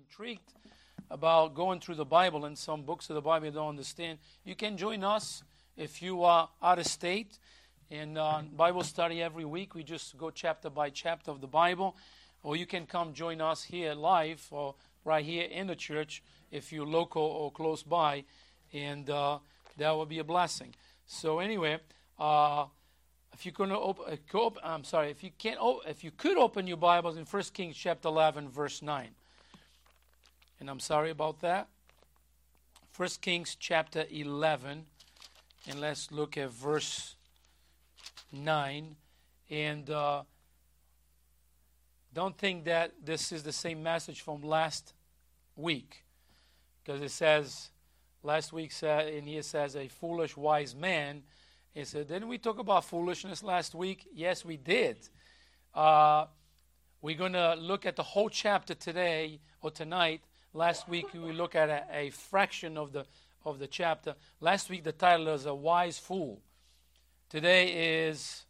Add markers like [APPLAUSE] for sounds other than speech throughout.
intrigued about going through the Bible and some books of the Bible you don't understand, you can join us if you are out of state in uh, Bible study every week. We just go chapter by chapter of the Bible, or you can come join us here live or right here in the church if you're local or close by, and uh, that will be a blessing. So anyway, uh, if you can open, I'm sorry, if you can't, if you could open your Bibles in 1 Kings chapter 11, verse 9 and I'm sorry about that. 1 Kings chapter 11, and let's look at verse 9. And uh, don't think that this is the same message from last week, because it says, last week said, and here says, a foolish wise man. He said, didn't we talk about foolishness last week? Yes, we did. Uh, we're going to look at the whole chapter today or tonight Last week we looked at a, a, fraction of the of the chapter. Last week the title is a wise fool. Today is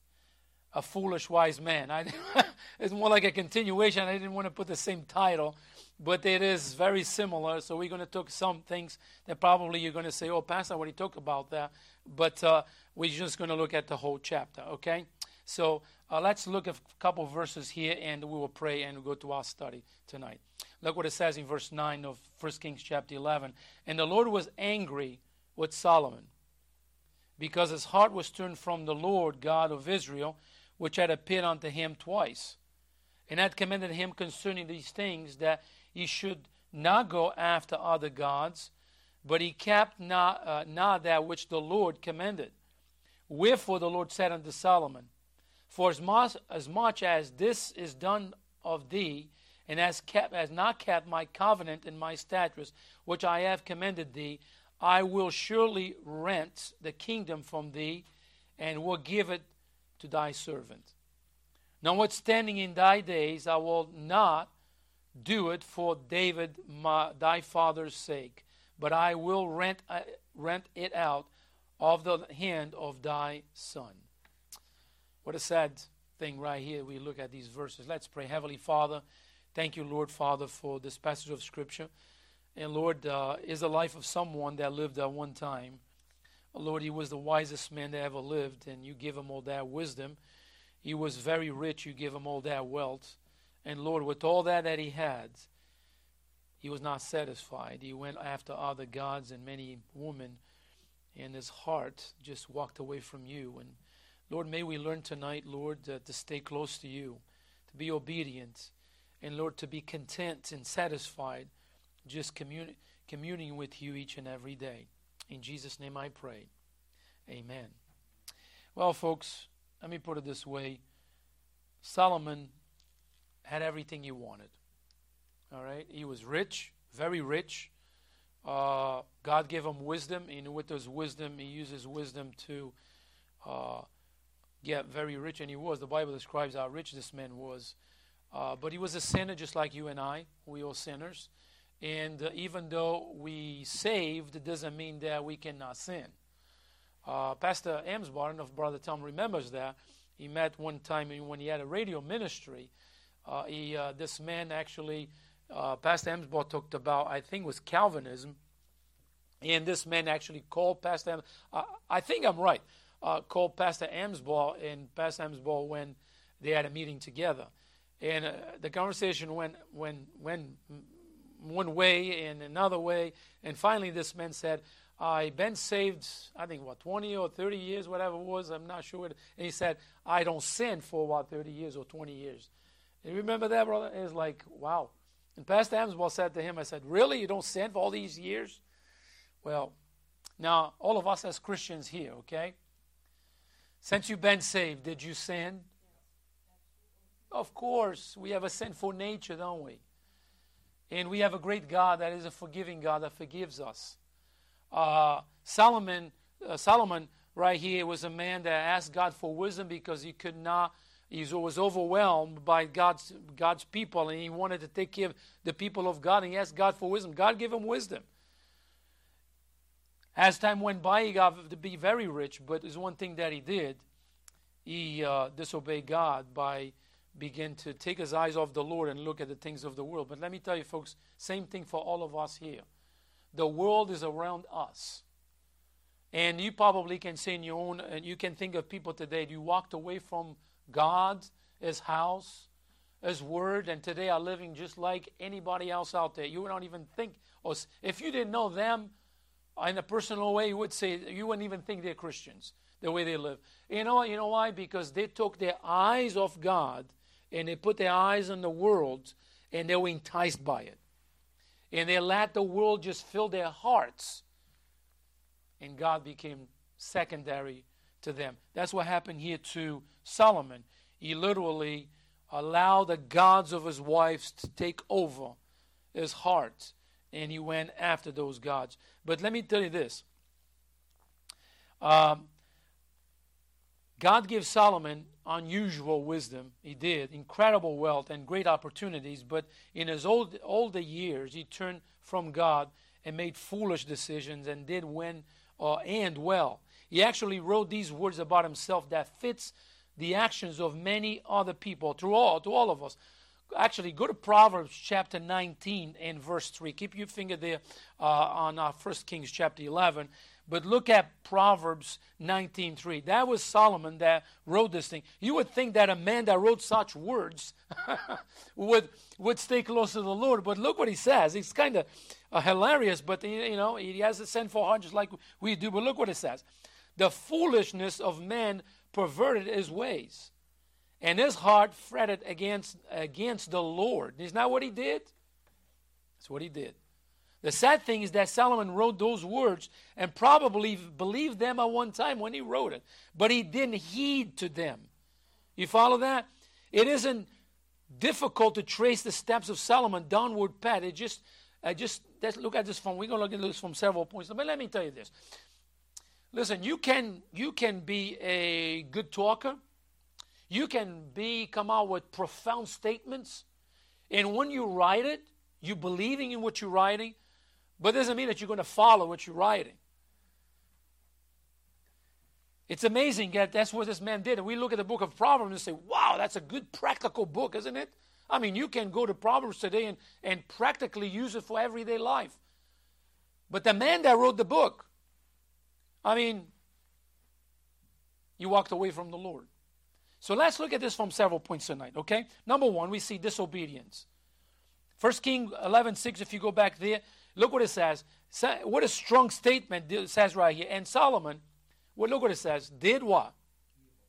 a foolish wise man. I, [LAUGHS] it's more like a continuation. I didn't want to put the same title, but it is very similar. So we're going to talk some things that probably you're going to say, "Oh, Pastor, what he talked about that," but uh, we're just going to look at the whole chapter. Okay. So uh, let's look at a couple verses here, and we will pray and go to our study tonight. Look what it says in verse 9 of 1 Kings chapter 11. And the Lord was angry with Solomon because his heart was turned from the Lord God of Israel, which had appeared unto him twice, and had commanded him concerning these things that he should not go after other gods, but he kept not, uh, not that which the Lord commanded. Wherefore the Lord said unto Solomon, For as much, as much as this is done of thee, and has, kept, has not kept my covenant and my statutes, which I have commanded thee, I will surely rent the kingdom from thee, and will give it to thy servant. Notwithstanding in thy days, I will not do it for David my, thy father's sake, but I will rent, uh, rent it out of the hand of thy son. What a sad thing right here. We look at these verses. Let's pray. Heavenly Father, Thank you, Lord Father, for this passage of Scripture. And Lord, uh, is the life of someone that lived at one time. Lord, he was the wisest man that ever lived, and you give him all that wisdom. He was very rich, you give him all that wealth. And Lord, with all that that he had, he was not satisfied. He went after other gods and many women, and his heart just walked away from you. And Lord, may we learn tonight, Lord, uh, to stay close to you, to be obedient and Lord, to be content and satisfied just communi- communing with you each and every day. In Jesus' name I pray. Amen. Well, folks, let me put it this way Solomon had everything he wanted. All right? He was rich, very rich. Uh, God gave him wisdom, and with his wisdom, he uses wisdom to uh, get very rich, and he was. The Bible describes how rich this man was. Uh, but he was a sinner just like you and I. We all sinners. And uh, even though we saved, it doesn't mean that we cannot sin. Uh, Pastor Amsbar, I don't know if Brother Tom remembers that. He met one time when he had a radio ministry. Uh, he, uh, this man actually, uh, Pastor Amsbar talked about, I think was Calvinism. And this man actually called Pastor I think I'm right, called Pastor Amsbar and Pastor Amsbar when they had a meeting together and uh, the conversation went went went one way and another way, and finally this man said, "I've been saved, I think what 20 or 30 years, whatever it was, I'm not sure." And he said, "I don't sin for what 30 years or 20 years." And you remember that, brother? It's like, wow. And Pastor Amswell said to him, "I said, really, you don't sin for all these years?" Well, now all of us as Christians here, okay. Since you've been saved, did you sin? Of course, we have a sinful nature, don't we? And we have a great God that is a forgiving God that forgives us. Uh, Solomon, uh, Solomon, right here, was a man that asked God for wisdom because he could not. He was overwhelmed by God's God's people, and he wanted to take care of the people of God. And he asked God for wisdom. God gave him wisdom. As time went by, he got to be very rich. But there's one thing that he did: he uh, disobeyed God by begin to take his eyes off the Lord and look at the things of the world. But let me tell you, folks, same thing for all of us here. The world is around us. And you probably can say in your own, and you can think of people today, you walked away from God, His house, His Word, and today are living just like anybody else out there. You would not even think, or if you didn't know them in a personal way, you would say, you wouldn't even think they're Christians, the way they live. You know, you know why? Because they took their eyes off God and they put their eyes on the world and they were enticed by it. And they let the world just fill their hearts. And God became secondary to them. That's what happened here to Solomon. He literally allowed the gods of his wives to take over his heart. And he went after those gods. But let me tell you this um, God gave Solomon unusual wisdom. He did, incredible wealth and great opportunities. But in his old, older years, he turned from God and made foolish decisions and did win uh, and well. He actually wrote these words about himself that fits the actions of many other people through all to all of us. Actually, go to Proverbs chapter 19 and verse 3. Keep your finger there uh, on uh, 1 Kings chapter 11. But look at Proverbs 19:3. That was Solomon that wrote this thing. You would think that a man that wrote such words [LAUGHS] would would stay close to the Lord, but look what he says. It's kind of uh, hilarious, but you know he has to send for hundreds like we do. But look what it says: the foolishness of man perverted his ways, and his heart fretted against against the Lord. Is not what he did? That's what he did. The sad thing is that Solomon wrote those words and probably believed them at one time when he wrote it, but he didn't heed to them. You follow that? It isn't difficult to trace the steps of Solomon downward path. It just, just look at this from. We're going to look at this from several points. But let me tell you this. Listen, you can you can be a good talker. You can be come out with profound statements, and when you write it, you believing in what you're writing, but doesn't mean that you're going to follow what you're writing. It's amazing that that's what this man did. And we look at the book of Proverbs and say, wow, that's a good practical book, isn't it? I mean, you can go to Proverbs today and, and practically use it for everyday life. But the man that wrote the book, I mean, you walked away from the Lord. So let's look at this from several points tonight, okay? Number one, we see disobedience. First King 11, 6, if you go back there, Look what it says. What a strong statement it says right here. And Solomon, well, look what it says. Did what?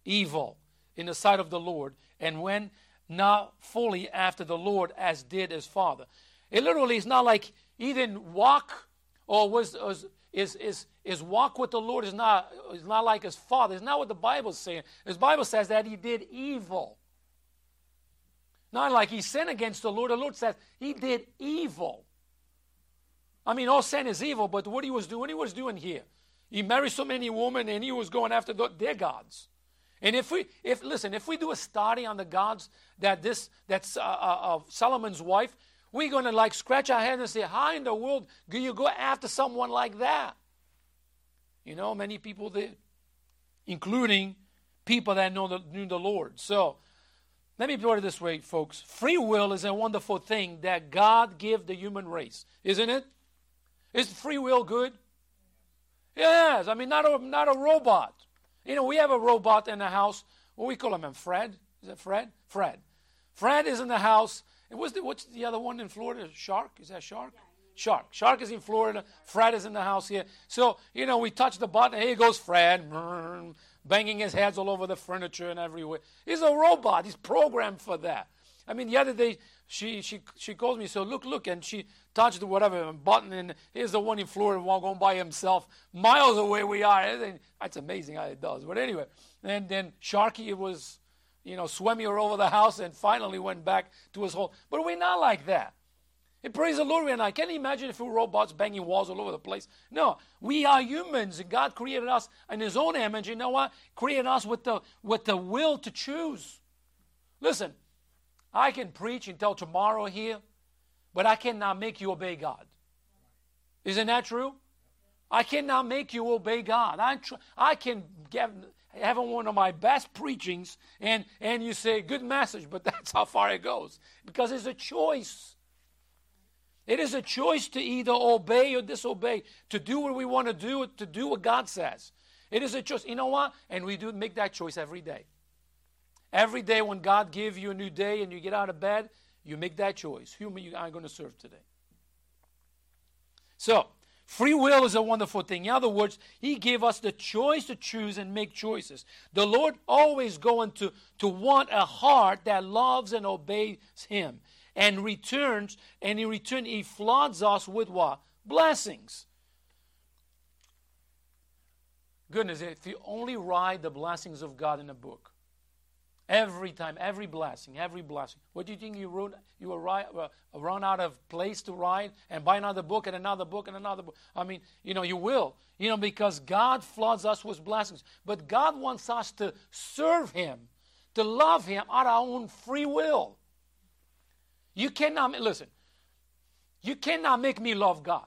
Evil in the sight of the Lord and went not fully after the Lord as did his father. It literally is not like he didn't walk or was, was is, is, is walk with the Lord is not, is not like his father. It's not what the Bible is saying. His Bible says that he did evil. Not like he sinned against the Lord. The Lord says he did evil. I mean, all sin is evil, but what he was doing, he was doing here. He married so many women and he was going after their gods. And if we, if listen, if we do a study on the gods that this, that's uh, uh, of Solomon's wife, we're going to like scratch our head and say, how in the world do you go after someone like that? You know, many people did, including people that know the, knew the Lord. So, let me put it this way, folks. Free will is a wonderful thing that God gave the human race, isn't it? Is free will good? Yes. I mean, not a, not a robot. You know, we have a robot in the house. What we call him? Fred? Is it Fred? Fred. Fred is in the house. And what's the, what's the other one in Florida? Shark? Is that Shark? Shark. Shark is in Florida. Fred is in the house here. So, you know, we touch the button. Here goes Fred, banging his heads all over the furniture and everywhere. He's a robot. He's programmed for that. I mean, the other day, she she she calls me, so look, look, and she touched whatever button, and here's the one in Florida going by himself, miles away we are. That's amazing how it does. But anyway, and then Sharky was, you know, swam swimming over the house and finally went back to his hole. But we're not like that. And praise the Lord, we're not. Can you imagine if we were robots banging walls all over the place? No, we are humans, and God created us in His own image. You know what? Created us with the with the will to choose. Listen, I can preach until tomorrow here, but I cannot make you obey God. Isn't that true? I cannot make you obey God. I, tr- I can get, having one of my best preachings and, and you say, good message, but [LAUGHS] that's how far it goes. Because it's a choice. It is a choice to either obey or disobey, to do what we want to do, to do what God says. It is a choice. You know what? And we do make that choice every day. Every day when God gives you a new day and you get out of bed, you make that choice. Who am I going to serve today? So, free will is a wonderful thing. In other words, He gave us the choice to choose and make choices. The Lord always going to, to want a heart that loves and obeys Him and returns, and in return, He floods us with what? Blessings. Goodness, if you only write the blessings of God in a book, every time, every blessing, every blessing. What do you think you wrote? You run out of place to write and buy another book and another book and another book. I mean, you know, you will, you know, because God floods us with blessings. But God wants us to serve Him, to love Him out of our own free will. You cannot, listen, you cannot make me love God.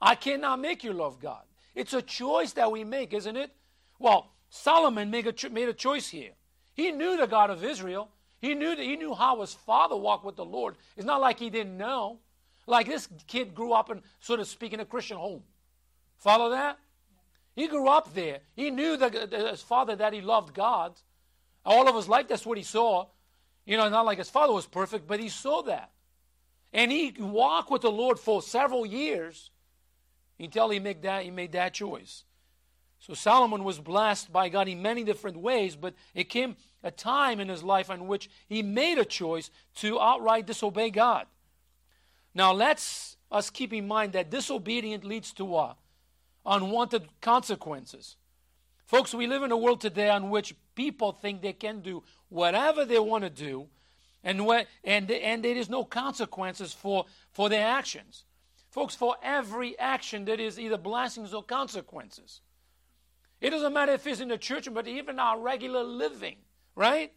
I cannot make you love God. It's a choice that we make, isn't it? Well, Solomon made a, made a choice here. He knew the God of Israel. He knew that he knew how his father walked with the Lord. It's not like he didn't know. Like this kid grew up in, so to speak, in a Christian home. Follow that? He grew up there. He knew that his father that he loved God. All of his life, that's what he saw. You know, not like his father was perfect, but he saw that. And he walked with the Lord for several years until he made that, he made that choice. So Solomon was blessed by God in many different ways, but it came a time in his life in which he made a choice to outright disobey God. Now let's us keep in mind that disobedience leads to what? Unwanted consequences. Folks, we live in a world today in which people think they can do whatever they want to do, and, and, and there is no consequences for, for their actions. Folks, for every action, there is either blessings or consequences. It doesn't matter if it's in the church, but even our regular living, right?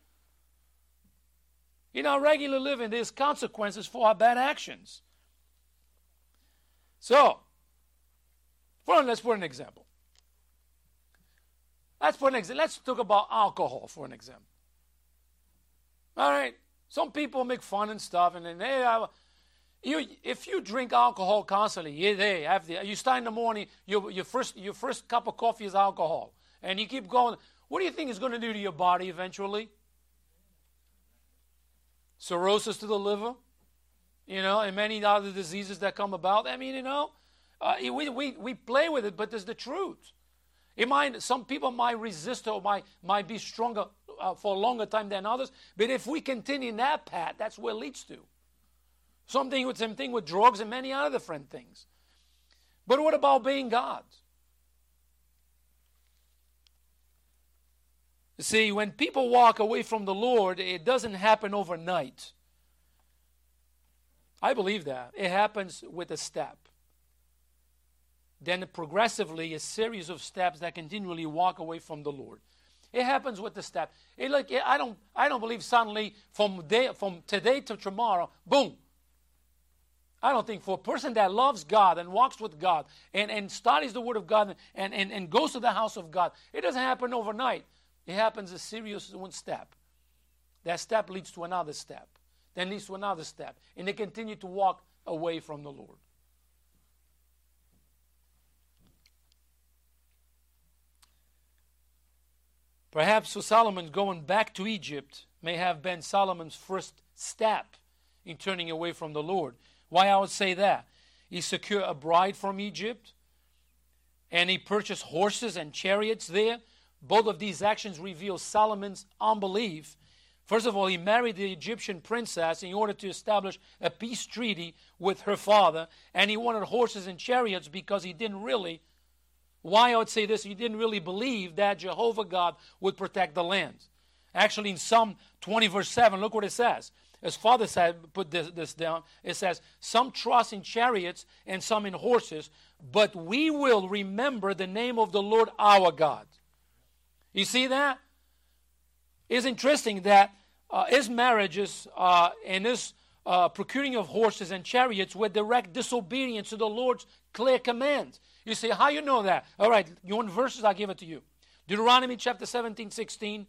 In our regular living, there's consequences for our bad actions. So, for, let's put an example. Let's put an example. Let's talk about alcohol for an example. All right. Some people make fun and stuff, and then hey, I, you, if you drink alcohol constantly, yeah, they have the, you start in the morning, your, your, first, your first cup of coffee is alcohol, and you keep going. What do you think is going to do to your body eventually? Cirrhosis to the liver, you know, and many other diseases that come about. I mean, you know, uh, we, we, we play with it, but there's the truth. It might, some people might resist or might, might be stronger uh, for a longer time than others, but if we continue in that path, that's where it leads to. Something with same thing with drugs and many other different things. But what about being God? See, when people walk away from the Lord, it doesn't happen overnight. I believe that. It happens with a step. Then progressively, a series of steps that continually walk away from the Lord. It happens with the step. It like I don't I don't believe suddenly from day from today to tomorrow, boom, I don't think for a person that loves God and walks with God and, and studies the Word of God and, and, and goes to the house of God, it doesn't happen overnight. It happens a serious one step. That step leads to another step, then leads to another step, and they continue to walk away from the Lord. Perhaps for Solomon, going back to Egypt may have been Solomon's first step in turning away from the Lord. Why I would say that? He secured a bride from Egypt and he purchased horses and chariots there. Both of these actions reveal Solomon's unbelief. First of all, he married the Egyptian princess in order to establish a peace treaty with her father, and he wanted horses and chariots because he didn't really, why I would say this, he didn't really believe that Jehovah God would protect the land. Actually, in Psalm 20, verse 7, look what it says as Father said, put this, this down, it says, Some trust in chariots and some in horses, but we will remember the name of the Lord our God. You see that? It's interesting that uh, his marriages uh, and his uh, procuring of horses and chariots were direct disobedience to the Lord's clear commands. You say, how you know that? All right, you want verses? I'll give it to you. Deuteronomy chapter 17, 16.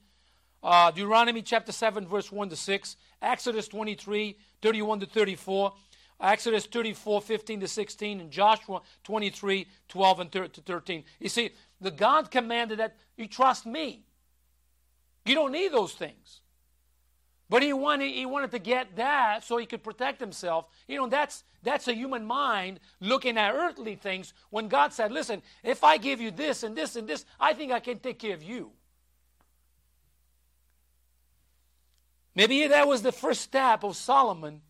Uh, Deuteronomy chapter 7, verse 1 to 6. Exodus 23, 31 to 34. Exodus 34, 15 to 16. And Joshua 23, 12 and to 13. You see, the God commanded that you trust me. You don't need those things. But he wanted, he wanted to get that so he could protect himself. You know, that's, that's a human mind looking at earthly things when God said, Listen, if I give you this and this and this, I think I can take care of you. Maybe that was the first step of Solomon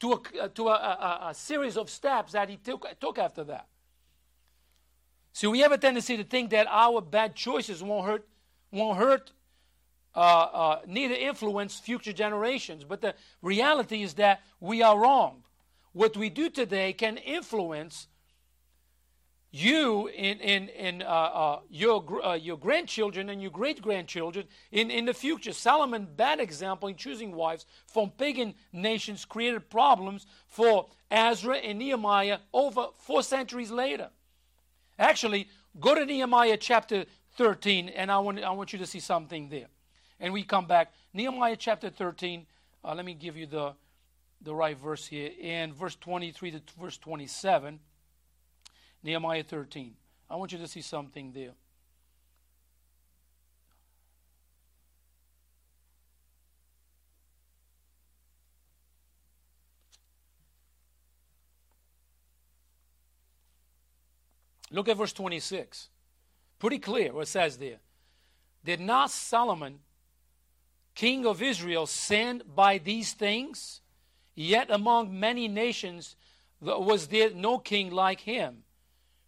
to a, to a, a, a series of steps that he took, took after that. So we have a tendency to think that our bad choices won't hurt, won't hurt uh, uh, neither influence future generations. But the reality is that we are wrong. What we do today can influence you in, in, in uh, uh your, uh, your grandchildren and your great grandchildren in, in the future. Solomon, bad example in choosing wives from pagan nations, created problems for Ezra and Nehemiah over four centuries later. Actually, go to Nehemiah chapter 13, and I want, I want you to see something there and we come back. Nehemiah chapter 13, uh, let me give you the, the right verse here. In verse 23 to verse 27, Nehemiah 13. I want you to see something there. Look at verse 26. Pretty clear what it says there. Did not Solomon king of Israel, sinned by these things? Yet among many nations was there no king like him,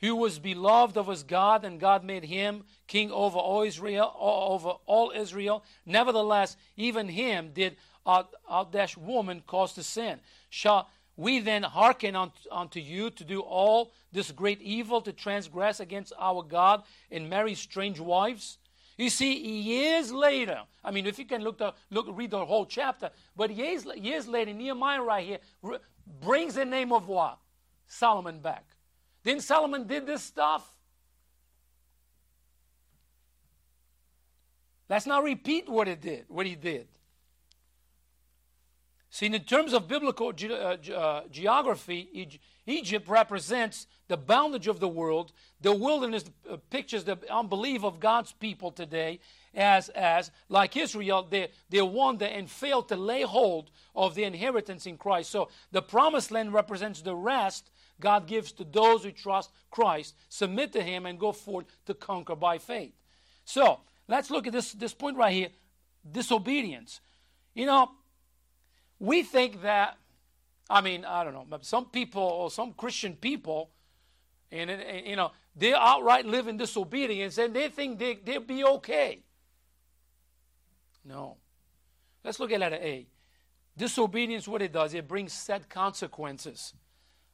who was beloved of his God, and God made him king over all Israel. Over all Israel. Nevertheless, even him did Audash woman cause to sin. Shall we then hearken unto you to do all this great evil, to transgress against our God and marry strange wives? You see, years later, I mean, if you can look, the, look read the whole chapter, but years, years later, Nehemiah right here brings the name of what? Solomon back. Then Solomon did this stuff. Let's not repeat what it did, what he did. See, in terms of biblical ge- uh, uh, geography, Egypt represents the boundage of the world. The wilderness uh, pictures the unbelief of God's people today as, as like Israel, they, they wander and fail to lay hold of the inheritance in Christ. So the promised land represents the rest God gives to those who trust Christ, submit to Him, and go forth to conquer by faith. So let's look at this, this point right here disobedience. You know, we think that, I mean, I don't know, some people or some Christian people, and, and you know, they outright live in disobedience and they think they, they'll be okay. No. Let's look at letter A. Disobedience, what it does, it brings sad consequences.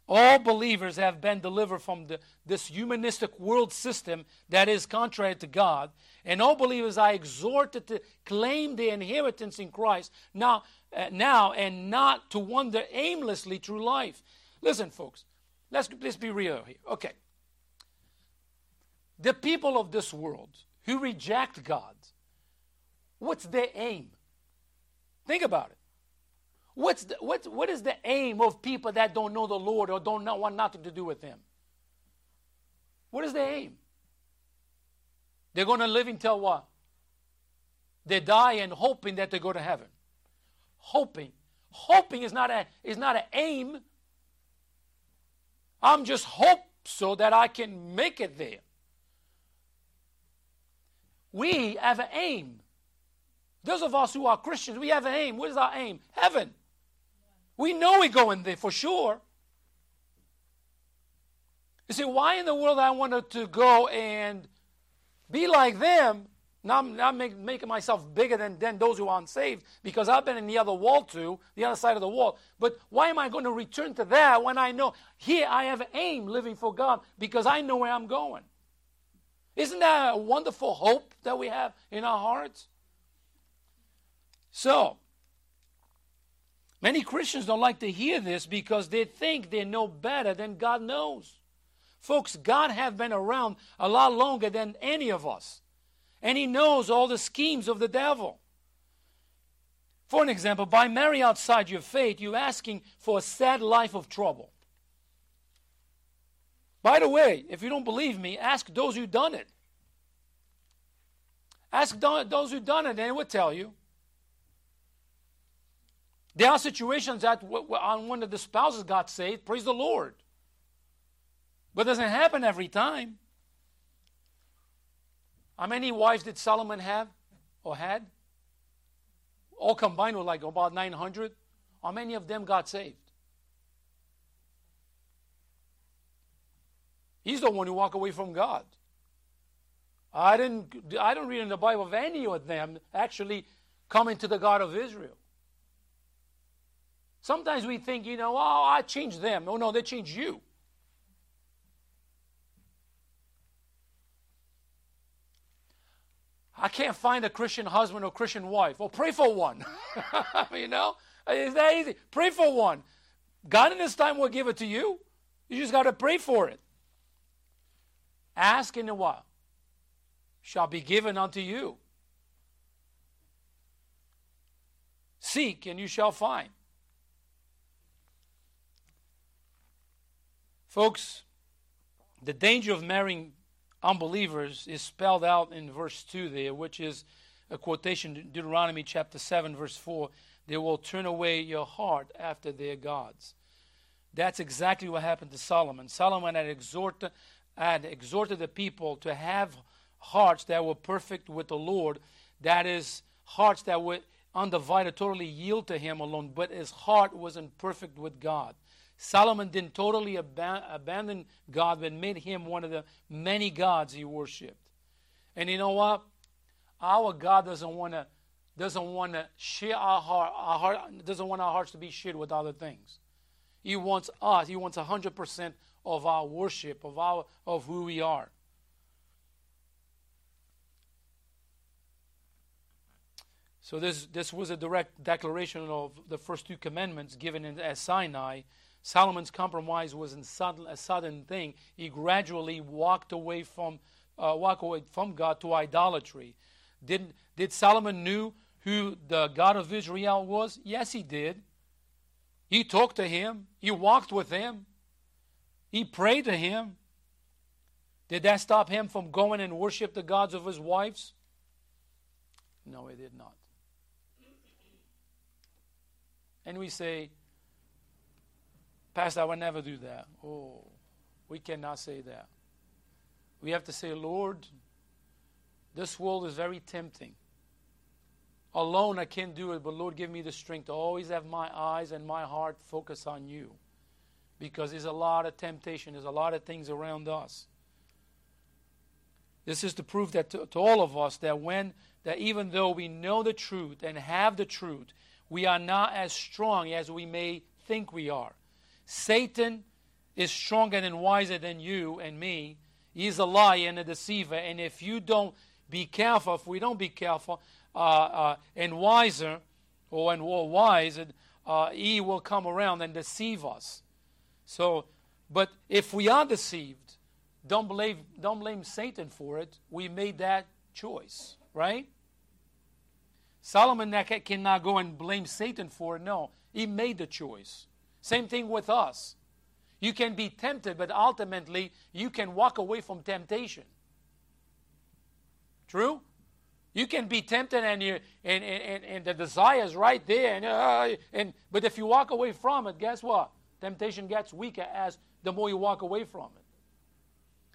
All believers have been delivered from the, this humanistic world system that is contrary to God. And all believers are exhorted to claim their inheritance in Christ now, uh, now and not to wander aimlessly through life. Listen, folks, let's, let's be real here. Okay. The people of this world who reject God, what's their aim? Think about it. What's the, what, what is the aim of people that don't know the Lord or don't want nothing to do with Him? What is the aim? They're going to live until what? They die and hoping that they go to heaven. Hoping. Hoping is not a is not an aim. I'm just hope so that I can make it there. We have an aim. Those of us who are Christians, we have an aim. What is our aim? Heaven. We know we're going there for sure. You see, why in the world I wanted to go and be like them, not, not make, making myself bigger than, than those who aren't saved, because I've been in the other wall too, the other side of the wall. But why am I going to return to that when I know here I have aim living for God because I know where I'm going? Isn't that a wonderful hope that we have in our hearts? So, Many Christians don't like to hear this because they think they know better than God knows. Folks, God have been around a lot longer than any of us. And he knows all the schemes of the devil. For an example, by marrying outside your faith, you're asking for a sad life of trouble. By the way, if you don't believe me, ask those who've done it. Ask those who've done it, and they will tell you. There are situations that on one of the spouses got saved, praise the Lord. But it doesn't happen every time. How many wives did Solomon have or had? All combined were like about 900. How many of them got saved? He's the one who walked away from God. I didn't I don't read in the Bible of any of them actually coming to the God of Israel. Sometimes we think, you know, oh, I changed them. Oh no, they changed you. I can't find a Christian husband or Christian wife. Well, pray for one. [LAUGHS] you know, it's that easy. Pray for one. God in His time will give it to you. You just got to pray for it. Ask in a while shall be given unto you. Seek and you shall find. Folks, the danger of marrying unbelievers is spelled out in verse 2 there, which is a quotation, Deuteronomy chapter 7, verse 4. They will turn away your heart after their gods. That's exactly what happened to Solomon. Solomon had exhorted, had exhorted the people to have hearts that were perfect with the Lord. That is, hearts that were undivided, totally yield to Him alone, but his heart wasn't perfect with God. Solomon didn't totally ab- abandon God, but made him one of the many gods he worshipped. And you know what? Our God doesn't want to doesn't want to share our heart, our heart doesn't want our hearts to be shared with other things. He wants us, he wants 100% of our worship, of our of who we are. So this this was a direct declaration of the first two commandments given in, at Sinai Solomon's compromise wasn't sudden, a sudden thing. He gradually walked away from uh, walk away from God to idolatry. Did did Solomon knew who the God of Israel was? Yes, he did. He talked to him. He walked with him. He prayed to him. Did that stop him from going and worship the gods of his wives? No, it did not. And we say, Pastor, I would never do that. Oh, we cannot say that. We have to say, Lord, this world is very tempting. Alone, I can't do it, but Lord, give me the strength to always have my eyes and my heart focus on you. Because there's a lot of temptation, there's a lot of things around us. This is to prove that to, to all of us that when that even though we know the truth and have the truth, we are not as strong as we may think we are. Satan is stronger and wiser than you and me. He's a liar and a deceiver. And if you don't be careful, if we don't be careful uh, uh, and wiser, or and more wise, uh, he will come around and deceive us. So, but if we are deceived, don't blame, don't blame Satan for it. We made that choice, right? Solomon cannot go and blame Satan for it. No, he made the choice. Same thing with us. You can be tempted, but ultimately you can walk away from temptation. True? You can be tempted and, you and, and, and the desire is right there. And, uh, and, but if you walk away from it, guess what? Temptation gets weaker as the more you walk away from it.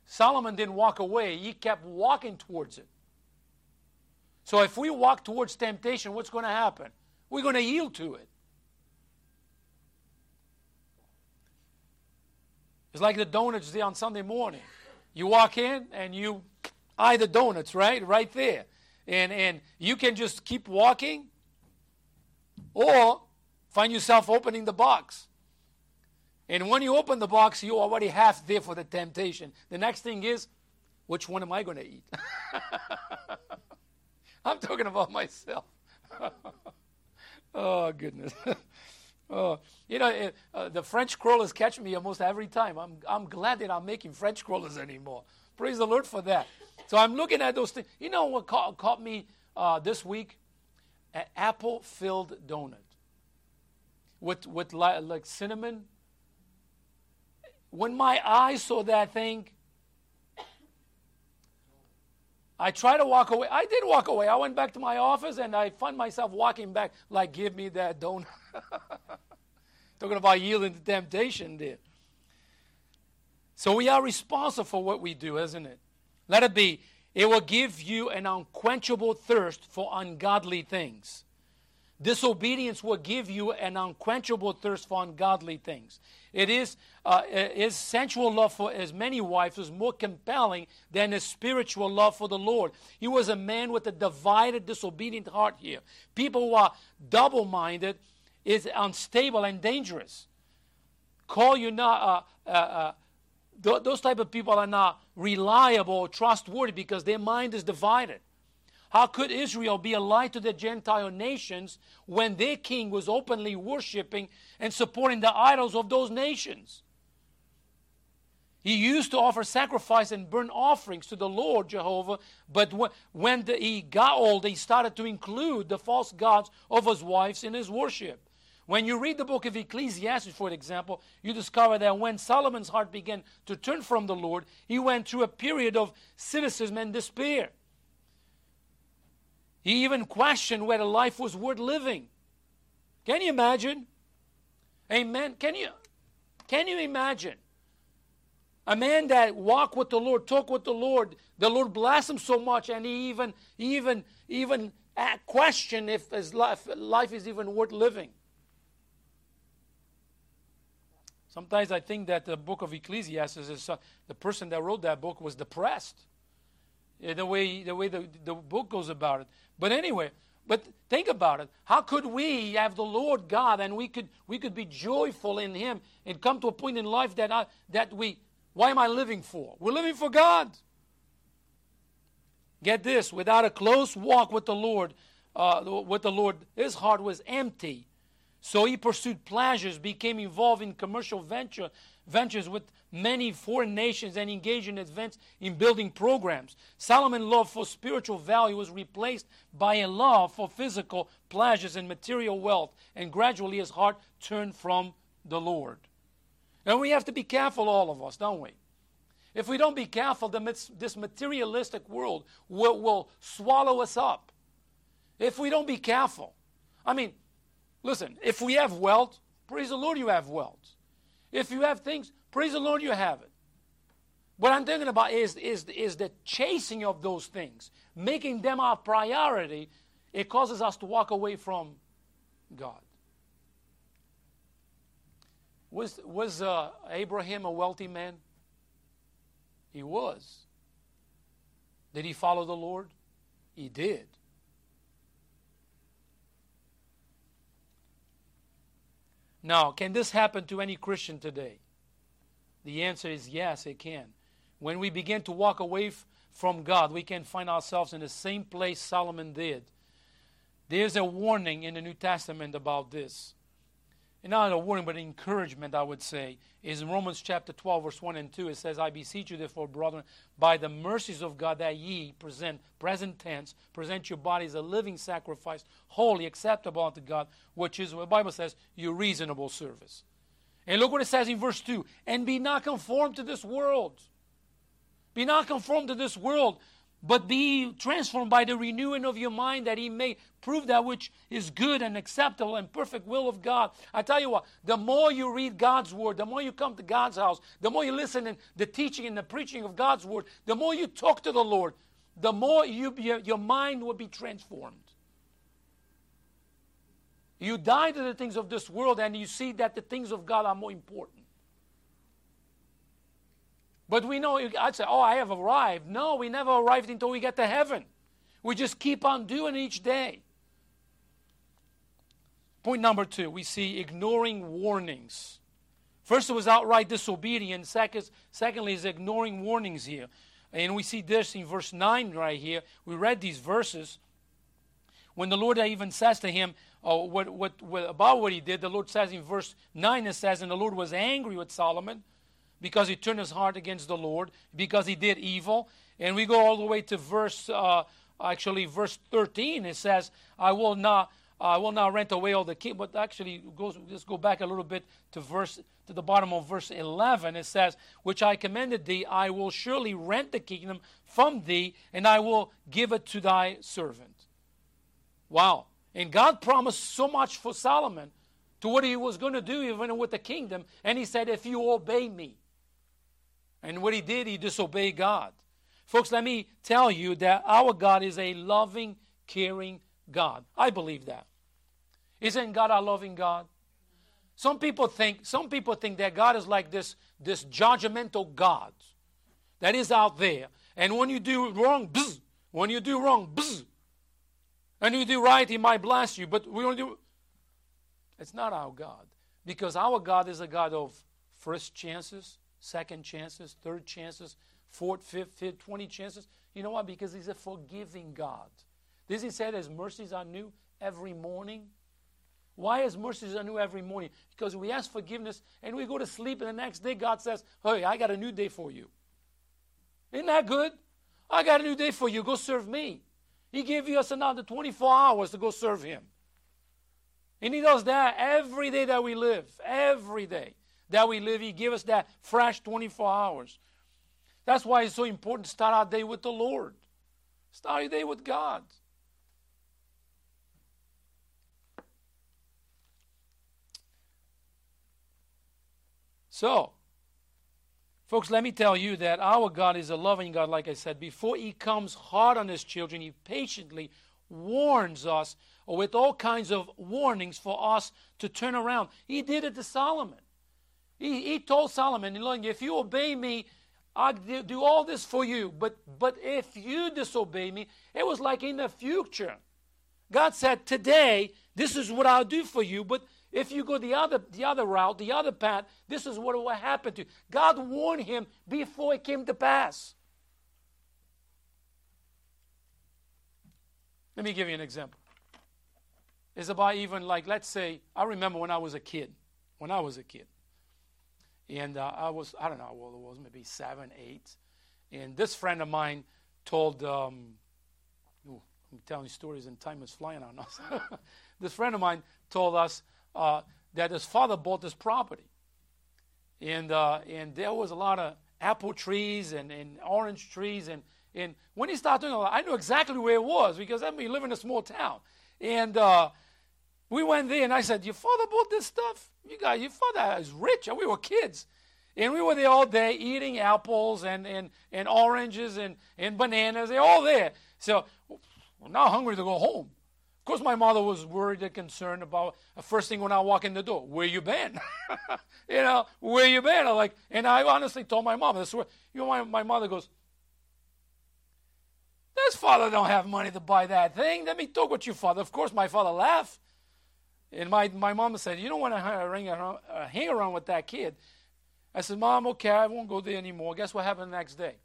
Solomon didn't walk away, he kept walking towards it. So if we walk towards temptation, what's going to happen? We're going to yield to it. It's like the donuts there on Sunday morning. You walk in and you eye the donuts, right? Right there. And, and you can just keep walking or find yourself opening the box. And when you open the box, you're already half there for the temptation. The next thing is, which one am I going to eat? [LAUGHS] I'm talking about myself. [LAUGHS] oh, goodness. [LAUGHS] Uh, you know, uh, the French crullers catch me almost every time. I'm, I'm glad they're not making French crullers anymore. Praise the Lord for that. So I'm looking at those things. You know what caught, caught me uh, this week? An apple filled donut with, with li- like cinnamon. When my eyes saw that thing, I try to walk away. I did walk away. I went back to my office and I find myself walking back, like, give me that donut. [LAUGHS] Talking about yielding to temptation there. So we are responsible for what we do, isn't it? Let it be. It will give you an unquenchable thirst for ungodly things. Disobedience will give you an unquenchable thirst for ungodly things. It is uh, his sensual love for as many wives was more compelling than his spiritual love for the Lord. He was a man with a divided, disobedient heart here. People who are double minded is unstable and dangerous. Call you not, uh, uh, uh, th- those type of people are not reliable or trustworthy because their mind is divided. How could Israel be a light to the Gentile nations when their king was openly worshiping and supporting the idols of those nations? He used to offer sacrifice and burnt offerings to the Lord Jehovah, but when the, he got old, he started to include the false gods of his wives in his worship. When you read the book of Ecclesiastes, for example, you discover that when Solomon's heart began to turn from the Lord, he went through a period of cynicism and despair. He even questioned whether life was worth living. Can you imagine? Amen. Can you can you imagine? A man that walked with the Lord, talked with the Lord, the Lord blessed him so much, and he even even even questioned if his life, life is even worth living. Sometimes I think that the book of Ecclesiastes is uh, the person that wrote that book was depressed. The way the way the, the book goes about it. But anyway, but think about it. How could we have the Lord God and we could we could be joyful in Him and come to a point in life that I, that we why am I living for? We're living for God. Get this: without a close walk with the Lord, uh, with the Lord, his heart was empty so he pursued pleasures, became involved in commercial venture, ventures with many foreign nations, and engaged in advance in building programs. Solomon's love for spiritual value was replaced by a love for physical pleasures and material wealth, and gradually his heart turned from the Lord. And we have to be careful, all of us, don't we? If we don't be careful, then this materialistic world will, will swallow us up. If we don't be careful. I mean, Listen, if we have wealth, praise the Lord you have wealth. If you have things, praise the Lord you have it. What I'm thinking about is, is, is the chasing of those things, making them our priority. It causes us to walk away from God. Was, was uh, Abraham a wealthy man? He was. Did he follow the Lord? He did. Now, can this happen to any Christian today? The answer is yes, it can. When we begin to walk away f- from God, we can find ourselves in the same place Solomon did. There's a warning in the New Testament about this not a warning, but encouragement, I would say, is in Romans chapter 12, verse 1 and 2. It says, I beseech you, therefore, brethren, by the mercies of God, that ye present, present tense, present your bodies a living sacrifice, holy, acceptable unto God, which is, what the Bible says, your reasonable service. And look what it says in verse 2 and be not conformed to this world. Be not conformed to this world, but be transformed by the renewing of your mind that he may prove that which is good and acceptable and perfect will of God. I tell you what, the more you read God's word, the more you come to God's house, the more you listen to the teaching and the preaching of God's word, the more you talk to the Lord, the more you, your, your mind will be transformed. You die to the things of this world and you see that the things of God are more important. But we know, I'd say, oh, I have arrived. No, we never arrived until we get to heaven. We just keep on doing each day. Point number two, we see ignoring warnings. First, it was outright disobedience. Second, secondly, is ignoring warnings here. And we see this in verse 9 right here. We read these verses. when the Lord even says to him uh, what, what, what, about what he did, the Lord says in verse 9, it says, And the Lord was angry with Solomon because he turned his heart against the Lord, because he did evil. And we go all the way to verse, uh, actually, verse 13. It says, I will not. I will not rent away all the king, but actually, goes, let's go back a little bit to verse to the bottom of verse 11. It says, "Which I commanded thee, I will surely rent the kingdom from thee, and I will give it to thy servant." Wow! And God promised so much for Solomon to what he was going to do even with the kingdom, and he said, "If you obey me." And what he did, he disobeyed God. Folks, let me tell you that our God is a loving, caring God. I believe that. Isn't God a loving God? Some people think some people think that God is like this this judgmental God that is out there. And when you do wrong, bzz, when you do wrong, bzz, and you do right, He might bless you. But we don't do. It's not our God because our God is a God of first chances, second chances, third chances, fourth, fifth, fifth, twenty chances. You know why? Because He's a forgiving God. This He said, His mercies are new every morning. Why is mercies are new every morning? Because we ask forgiveness and we go to sleep, and the next day God says, Hey, I got a new day for you. Isn't that good? I got a new day for you. Go serve me. He gave us another 24 hours to go serve Him. And He does that every day that we live. Every day that we live, He gives us that fresh 24 hours. That's why it's so important to start our day with the Lord. Start your day with God. So, folks, let me tell you that our God is a loving God, like I said. Before He comes hard on His children, He patiently warns us with all kinds of warnings for us to turn around. He did it to Solomon. He, he told Solomon, if you obey me, I'll do all this for you. But, but if you disobey me, it was like in the future. God said, Today, this is what I'll do for you, but if you go the other, the other route, the other path, this is what will happen to you. God warned him before it came to pass. Let me give you an example. It's about even like, let's say, I remember when I was a kid. When I was a kid. And uh, I was, I don't know how old it was, maybe seven, eight. And this friend of mine told, um, ooh, I'm telling stories and time is flying on us. [LAUGHS] this friend of mine told us uh, that his father bought this property. And, uh, and there was a lot of apple trees and, and orange trees. And, and when he started doing that, I knew exactly where it was because I mean, live in a small town. And uh, we went there and I said, Your father bought this stuff? You got your father is rich. And we were kids. And we were there all day eating apples and, and, and oranges and, and bananas. They're all there. So we're now hungry to go home. Of course, my mother was worried and concerned about the first thing when I walk in the door, where you been? [LAUGHS] you know, where you been? I'm like, and I honestly told my mom, this, you know, my, my mother goes, this father don't have money to buy that thing. Let me talk with your father. Of course, my father laughed. And my, my mom said, you don't want to hang around, uh, hang around with that kid. I said, Mom, okay, I won't go there anymore. Guess what happened the next day?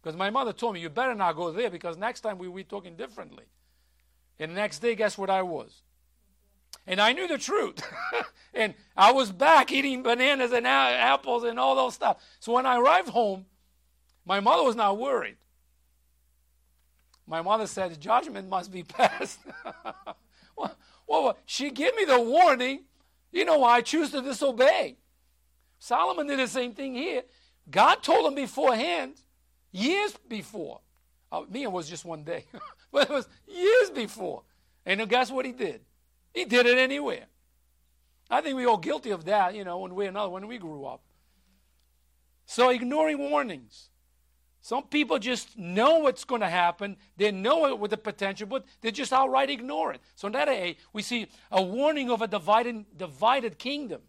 Because my mother told me, you better not go there because next time we be talking differently. And the next day, guess what I was? And I knew the truth. [LAUGHS] and I was back eating bananas and apples and all those stuff. So when I arrived home, my mother was not worried. My mother said, Judgment must be [LAUGHS] passed. [LAUGHS] well, well, she gave me the warning. You know why I choose to disobey. Solomon did the same thing here. God told him beforehand, years before. Uh, me, it was just one day. [LAUGHS] But it was years before. And guess what he did? He did it anywhere. I think we're all guilty of that, you know, one way or another when we grew up. So ignoring warnings. Some people just know what's going to happen. They know it with the potential, but they just outright ignore it. So in that way, we see a warning of a divided, divided kingdom.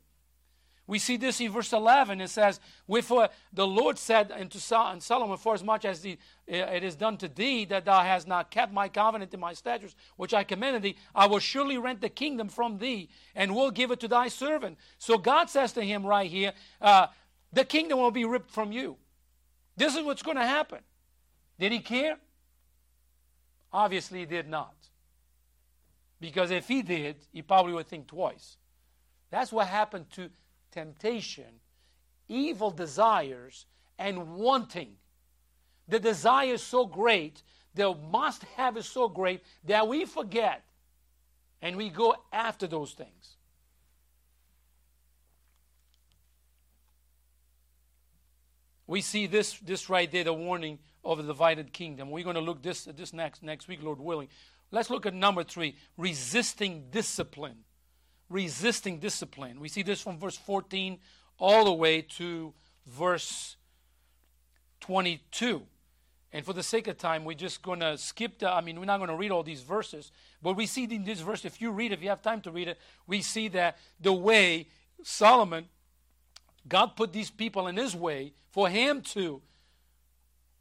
We see this in verse 11. It says, Wherefore the Lord said unto Solomon, For as much as the, it is done to thee, that thou hast not kept my covenant and my statutes, which I commanded thee, I will surely rent the kingdom from thee, and will give it to thy servant. So God says to him right here, uh, The kingdom will be ripped from you. This is what's going to happen. Did he care? Obviously, he did not. Because if he did, he probably would think twice. That's what happened to temptation, evil desires, and wanting. The desire is so great, the must have is so great that we forget and we go after those things. We see this, this right there, the warning of the divided kingdom. We're going to look this this next next week, Lord willing. Let's look at number three: resisting discipline. Resisting discipline. We see this from verse 14 all the way to verse 22. And for the sake of time, we're just going to skip the, I mean, we're not going to read all these verses, but we see in this verse, if you read, if you have time to read it, we see that the way Solomon, God put these people in his way for him to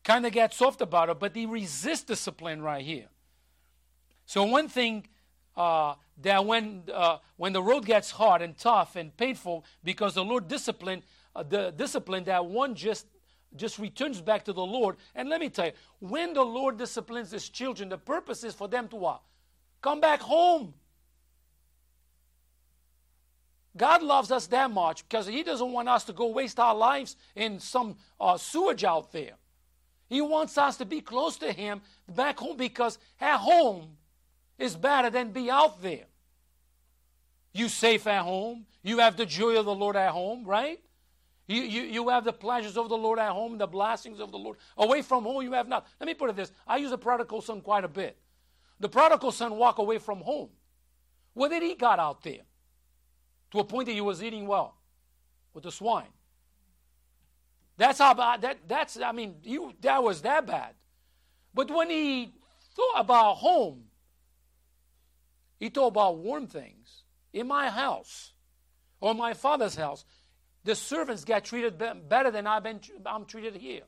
kind of get soft about it, but he resists discipline right here. So one thing uh, that when uh, when the road gets hard and tough and painful, because the Lord discipline uh, the discipline that one just just returns back to the Lord. And let me tell you, when the Lord disciplines his children, the purpose is for them to what? Come back home. God loves us that much because He doesn't want us to go waste our lives in some uh, sewage out there. He wants us to be close to Him back home because at home is better than be out there. You safe at home. You have the joy of the Lord at home, right? You, you, you have the pleasures of the Lord at home, the blessings of the Lord. Away from home, you have not. Let me put it this I use the prodigal son quite a bit. The prodigal son walked away from home. What did he got out there? To a point that he was eating well with the swine. That's how bad that that's I mean, you that was that bad. But when he thought about home, he thought about warm things. In my house or my father's house, the servants get treated better than I've been I'm treated here.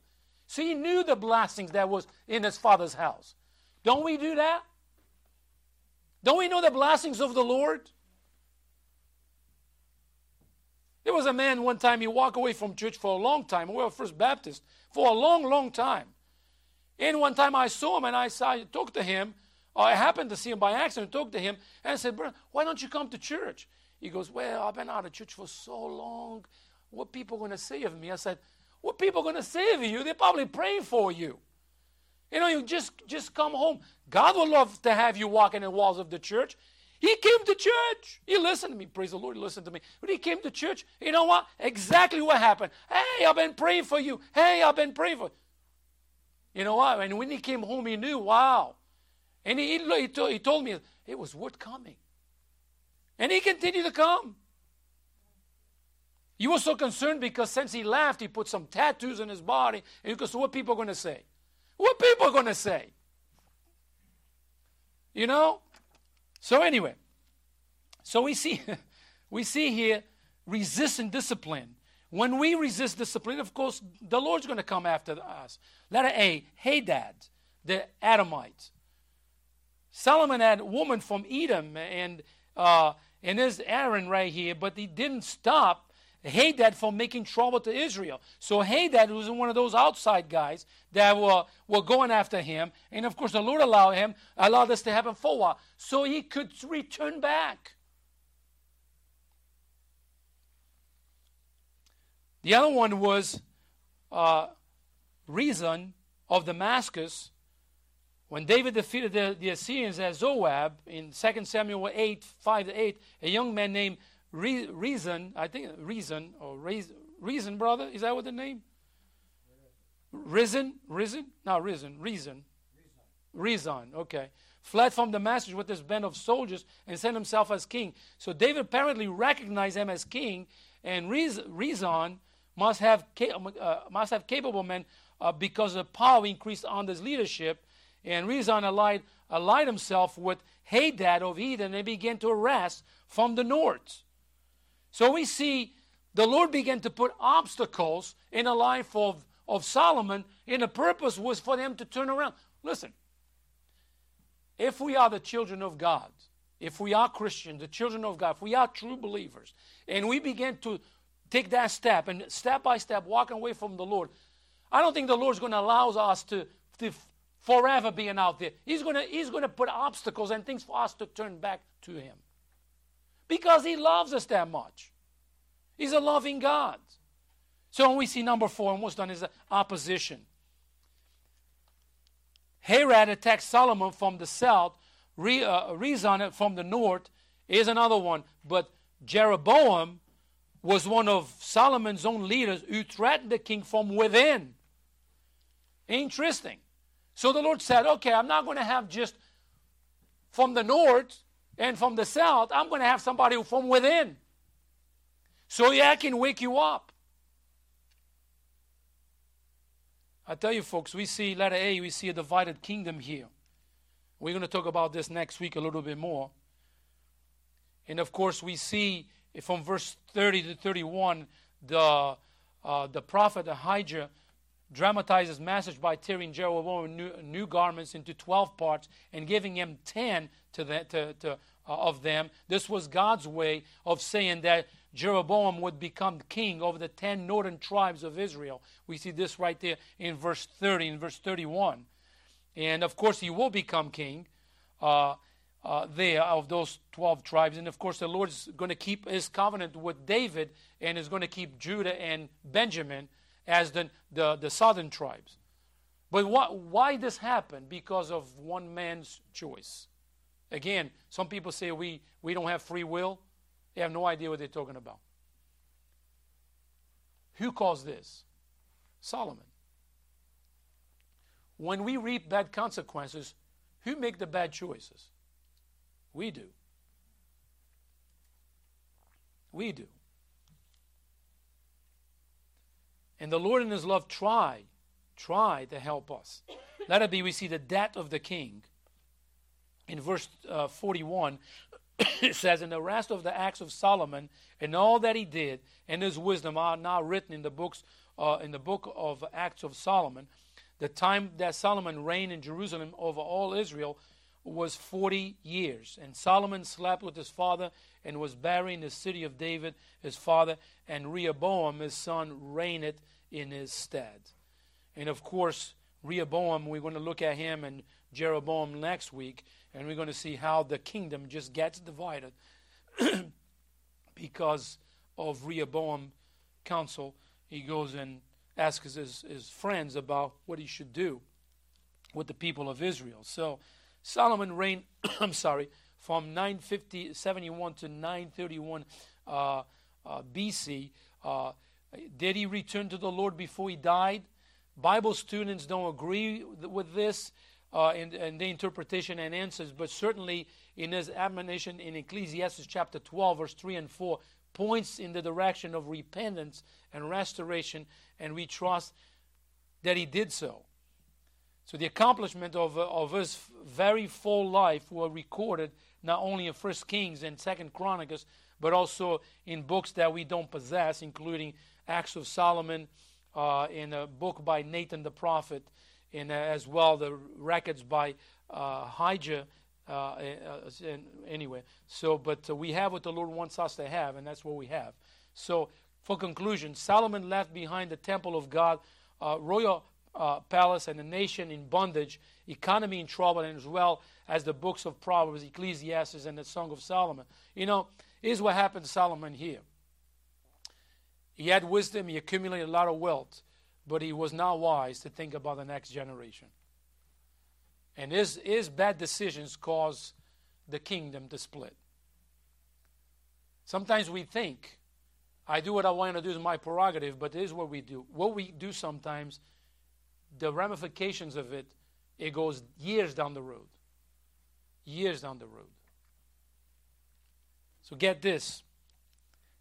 So he knew the blessings that was in his father's house. Don't we do that? Don't we know the blessings of the Lord? There was a man one time, he walked away from church for a long time. We were First Baptist for a long, long time. And one time I saw him and I saw, I talked to him. I happened to see him by accident, talked to him, and I said, Brother, why don't you come to church? He goes, Well, I've been out of church for so long. What people going to say of me? I said, What people going to say of you? They're probably praying for you. You know, you just just come home. God would love to have you walk in the walls of the church. He came to church. He listened to me. Praise the Lord. He listened to me. When he came to church, you know what? Exactly what happened. Hey, I've been praying for you. Hey, I've been praying for you. You know what? And when he came home, he knew, wow. And he, he, told, he told me it was worth coming. And he continued to come. He was so concerned because since he left, he put some tattoos on his body. And so what people are going to say? What people are going to say? You know? So anyway, so we see [LAUGHS] we see here resisting discipline. When we resist discipline, of course, the Lord's going to come after us. Letter A, Hadad, the Edomite. Solomon had a woman from Edom, and uh, and there's Aaron right here, but he didn't stop Hadad from making trouble to Israel. So Hadad was one of those outside guys that were, were going after him. And of course, the Lord allowed him, allowed this to happen for a while. So he could return back. The other one was uh, Rezon of Damascus. When David defeated the, the Assyrians at Zobah in 2 Samuel 8, 5 to 8, a young man named Re- Rezon, I think reason or reason, reason, brother. Is that what the name? Risen, risen, not risen, reason. reason. okay. Fled from the Damascus with his band of soldiers and sent himself as king. So David apparently recognized him as king, and reason must have uh, must have capable men uh, because the power increased under his leadership. And reason allied, allied himself with Hadad of Edom and began to arrest from the north. So we see the Lord began to put obstacles in the life of, of Solomon, and the purpose was for them to turn around. Listen, if we are the children of God, if we are Christians, the children of God, if we are true believers, and we begin to take that step and step by step walking away from the Lord, I don't think the Lord's going to allow us to, to forever being out there. He's going to he's going to put obstacles and things for us to turn back to him. Because he loves us that much. He's a loving God. So when we see number four, almost done, is opposition. Hadad attacks Solomon from the south, Re, uh, Rezon from the north is another one. But Jeroboam was one of Solomon's own leaders who threatened the king from within. Interesting. So the Lord said, okay, I'm not going to have just from the north and from the south, I'm going to have somebody from within. So yeah, I can wake you up. I tell you, folks, we see letter A, we see a divided kingdom here. We're going to talk about this next week a little bit more. And of course, we see from verse 30 to 31, the, uh, the prophet Ahijah dramatizes message by tearing Jeroboam new, new, garments into 12 parts and giving him 10 to the, to, to, uh, of them. This was God's way of saying that Jeroboam would become king over the 10 northern tribes of Israel. We see this right there in verse 30, in verse 31. And of course, he will become king uh, uh, there of those 12 tribes. And of course, the Lord is going to keep his covenant with David and is going to keep Judah and Benjamin as the, the, the southern tribes. But what, why this happened? Because of one man's choice. Again, some people say we, we don't have free will. They have no idea what they're talking about. Who caused this? Solomon. When we reap bad consequences, who make the bad choices? We do. We do. And the Lord in His love try, try to help us. Let it be, we see the debt of the king. In verse uh, 41, [COUGHS] it says, And the rest of the acts of Solomon and all that he did and his wisdom are now written in the books uh, in the book of Acts of Solomon. The time that Solomon reigned in Jerusalem over all Israel was 40 years. And Solomon slept with his father and was buried in the city of David, his father, and Rehoboam, his son, reigned in his stead. And of course, Rehoboam, we're going to look at him and Jeroboam next week, and we're going to see how the kingdom just gets divided [CLEARS THROAT] because of Rehoboam counsel. He goes and asks his, his friends about what he should do with the people of Israel. So Solomon reigned, [CLEARS THROAT] I'm sorry, from 950, 71 to 931 uh, uh, BC. Uh, did he return to the Lord before he died? Bible students don't agree with this uh, in, in the interpretation and answers, but certainly in his admonition in Ecclesiastes chapter 12, verse 3 and 4, points in the direction of repentance and restoration, and we trust that he did so. So the accomplishment of, uh, of his very full life were recorded not only in First Kings and Second Chronicles, but also in books that we don't possess, including Acts of Solomon, uh, in a book by Nathan the prophet, and uh, as well the records by uh, Hijah. Uh, uh, anyway, so but uh, we have what the Lord wants us to have, and that's what we have. So, for conclusion, Solomon left behind the temple of God, royal uh, palace and the nation in bondage, economy in trouble, and as well as the books of Proverbs, Ecclesiastes, and the Song of Solomon. You know, here's what happened to Solomon here. He had wisdom, he accumulated a lot of wealth, but he was not wise to think about the next generation. And his, his bad decisions caused the kingdom to split. Sometimes we think, I do what I want to do is my prerogative, but this is what we do. What we do sometimes the ramifications of it, it goes years down the road. Years down the road. So get this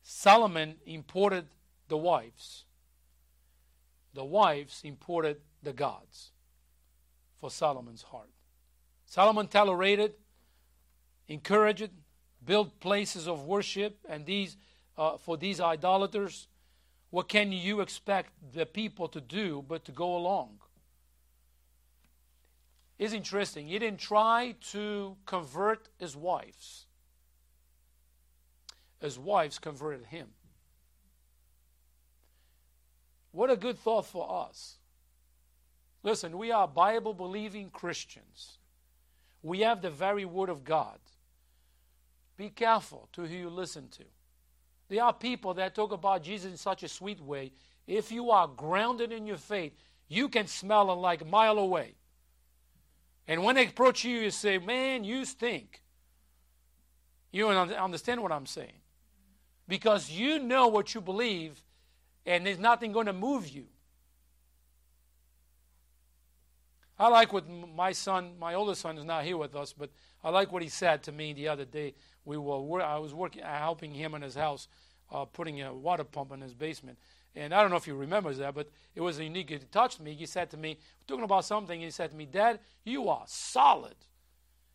Solomon imported the wives, the wives imported the gods for Solomon's heart. Solomon tolerated, encouraged, built places of worship, and these uh, for these idolaters. What can you expect the people to do but to go along? It's interesting. He didn't try to convert his wives, his wives converted him. What a good thought for us. Listen, we are Bible believing Christians. We have the very Word of God. Be careful to who you listen to. There are people that talk about Jesus in such a sweet way. If you are grounded in your faith, you can smell them like a mile away. And when they approach you, you say, Man, you stink. You don't understand what I'm saying? Because you know what you believe, and there's nothing going to move you. I like what my son, my oldest son, is not here with us, but I like what he said to me the other day. We were, I was working, helping him in his house, uh, putting a water pump in his basement. And I don't know if he remembers that, but it was unique. He touched me. He said to me, talking about something, he said to me, Dad, you are solid.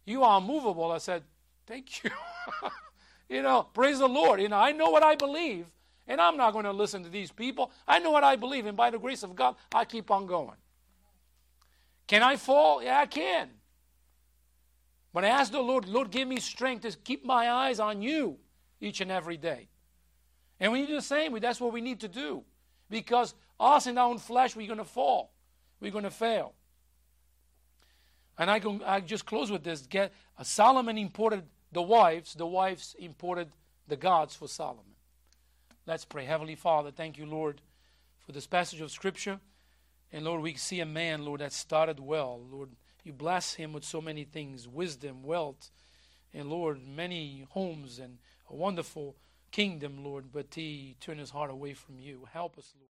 You are unmovable. I said, Thank you. [LAUGHS] you know, praise the Lord. You know, I know what I believe, and I'm not going to listen to these people. I know what I believe, and by the grace of God, I keep on going. Can I fall? Yeah, I can. But I ask the Lord, Lord, give me strength to keep my eyes on you each and every day. And we need to do the same. That's what we need to do. Because us in our own flesh, we're going to fall. We're going to fail. And I can I just close with this. Get uh, Solomon imported the wives. The wives imported the gods for Solomon. Let's pray. Heavenly Father, thank you, Lord, for this passage of Scripture. And Lord, we see a man, Lord, that started well. Lord, you bless him with so many things wisdom, wealth, and Lord, many homes and a wonderful kingdom, Lord, but he turned his heart away from you. Help us, Lord.